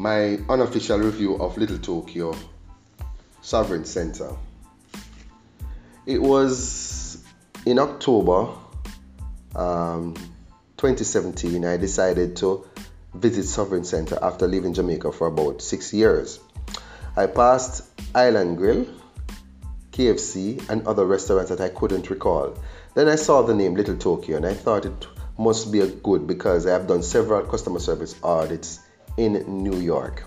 my unofficial review of Little Tokyo Sovereign Center. It was in October um, 2017, I decided to visit Sovereign Center after leaving Jamaica for about six years. I passed Island Grill, KFC, and other restaurants that I couldn't recall. Then I saw the name Little Tokyo and I thought it must be a good because I have done several customer service audits in New York.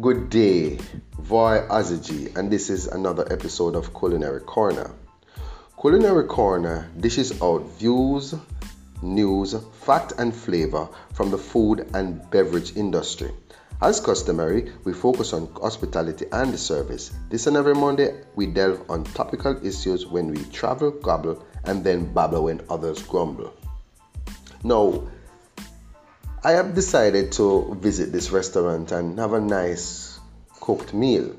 Good day, Voy Aziji, and this is another episode of Culinary Corner. Culinary Corner dishes out views, news, fact, and flavor from the food and beverage industry. As customary, we focus on hospitality and the service. This and every Monday, we delve on topical issues when we travel, gobble, and then babble when others grumble. Now, I have decided to visit this restaurant and have a nice cooked meal.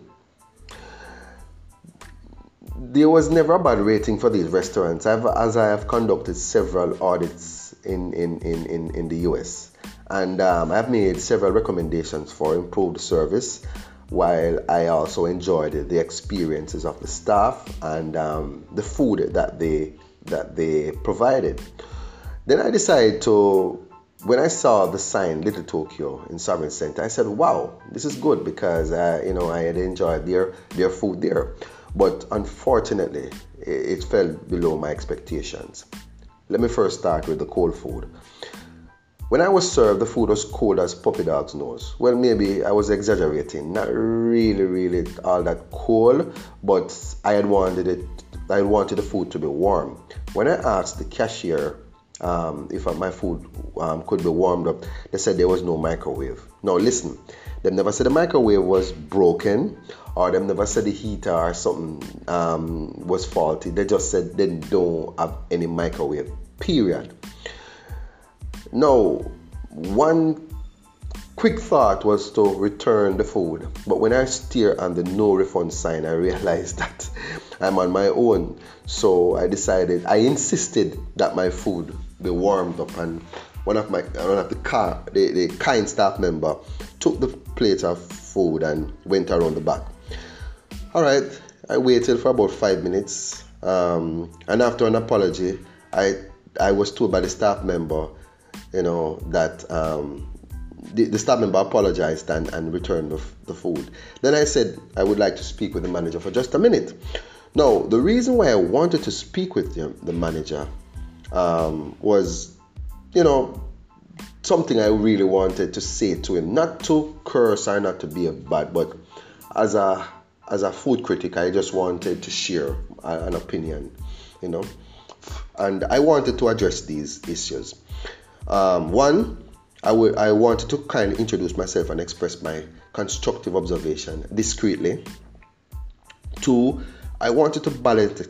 There was never a bad rating for these restaurants I've, as I have conducted several audits in, in, in, in, in the US. And um, I've made several recommendations for improved service while I also enjoyed the experiences of the staff and um, the food that they that they provided. Then I decided to when I saw the sign Little Tokyo in Sovereign Center, I said, "Wow, this is good because uh, you know I had enjoyed their their food there." But unfortunately, it, it fell below my expectations. Let me first start with the cold food. When I was served, the food was cold as puppy dog's nose. Well, maybe I was exaggerating. Not really, really all that cold, but I had wanted it. I wanted the food to be warm. When I asked the cashier um, if my food um, could be warmed up, they said there was no microwave. Now listen, they never said the microwave was broken or they never said the heater or something um, was faulty. They just said they don't have any microwave. Period. Now, one quick thought was to return the food, but when I stare on the no refund sign, I realized that I'm on my own. So I decided, I insisted that my food be warmed up, and one of my one of the car the, the kind staff member took the plate of food and went around the back. All right, I waited for about five minutes, um, and after an apology, I I was told by the staff member, you know, that um, the, the, staff member apologized and, and returned the, the food. Then I said I would like to speak with the manager for just a minute. Now, the reason why I wanted to speak with the, the manager um, was, you know, something I really wanted to say to him. Not to curse or not to be a bad, but as a as a food critic, I just wanted to share an opinion, you know, and I wanted to address these issues. Um, one, I, w- I wanted to kind of introduce myself and express my constructive observation discreetly. Two, I wanted to balance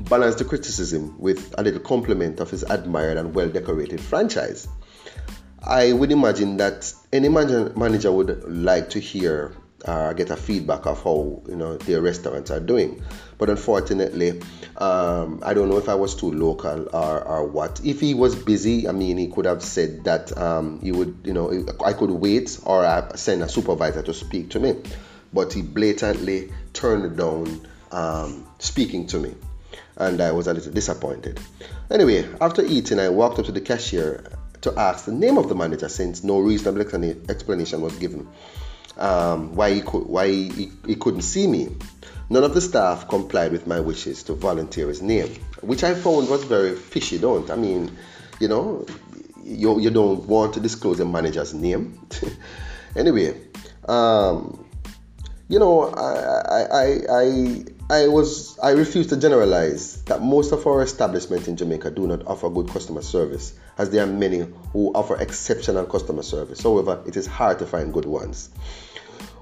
balance the criticism with a little compliment of his admired and well decorated franchise. I would imagine that any manager would like to hear uh, get a feedback of how you know their restaurants are doing. But unfortunately, um, I don't know if I was too local or, or what. If he was busy, I mean, he could have said that um, he would, you know, I could wait or send a supervisor to speak to me. But he blatantly turned down um, speaking to me and I was a little disappointed. Anyway, after eating, I walked up to the cashier to ask the name of the manager since no reasonable explanation was given um, why, he, could, why he, he couldn't see me. None of the staff complied with my wishes to volunteer his name, which I found was very fishy. Don't I mean, you know, you, you don't want to disclose a manager's name. anyway, um, you know, I, I, I, I was I refuse to generalize that most of our establishments in Jamaica do not offer good customer service, as there are many who offer exceptional customer service. However, it is hard to find good ones.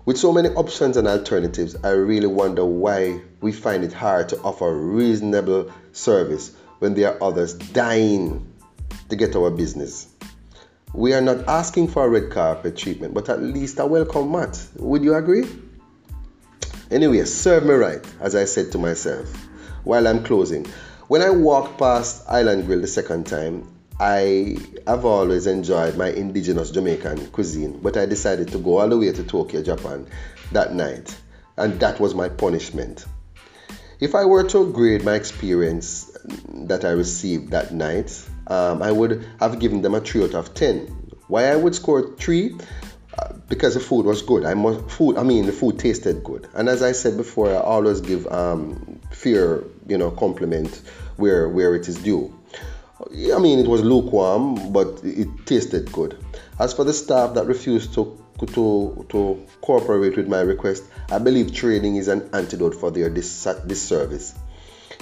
With so many options and alternatives, I really wonder why we find it hard to offer reasonable service when there are others dying to get our business. We are not asking for a red carpet treatment, but at least a welcome mat. Would you agree? Anyway, serve me right, as I said to myself while I'm closing. When I walked past Island Grill the second time, I have always enjoyed my indigenous Jamaican cuisine, but I decided to go all the way to Tokyo, Japan that night, and that was my punishment. If I were to grade my experience that I received that night, um, I would have given them a 3 out of 10. Why I would score 3? Uh, because the food was good. I must food. I mean, the food tasted good. And as I said before, I always give um, fair, you know, compliment where where it is due. I mean, it was lukewarm, but it tasted good. As for the staff that refused to to, to cooperate with my request, I believe training is an antidote for their dis- disservice.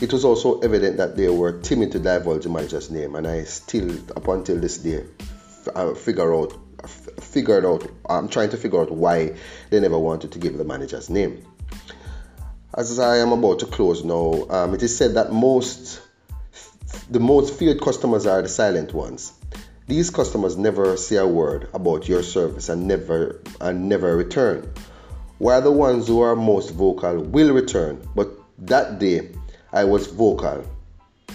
It was also evident that they were timid to divulge manager's name, and I still, up until this day, I figure out, figured out. I'm trying to figure out why they never wanted to give the manager's name. As I am about to close now, um, it is said that most the most feared customers are the silent ones. These customers never say a word about your service and never and never return. While the ones who are most vocal will return, but that day I was vocal.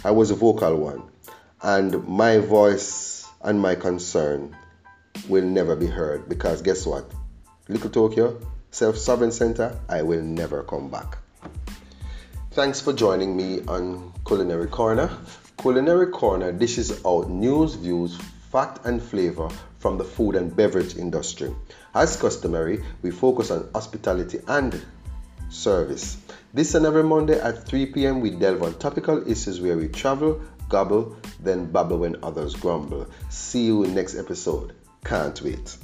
I was a vocal one. And my voice and my concern will never be heard because guess what? Little Tokyo, Self Sovereign Center, I will never come back. Thanks for joining me on Culinary Corner. Culinary Corner dishes out news, views, fact, and flavor from the food and beverage industry. As customary, we focus on hospitality and service. This and every Monday at 3 p.m., we delve on topical issues where we travel, gobble, then babble when others grumble. See you in next episode. Can't wait.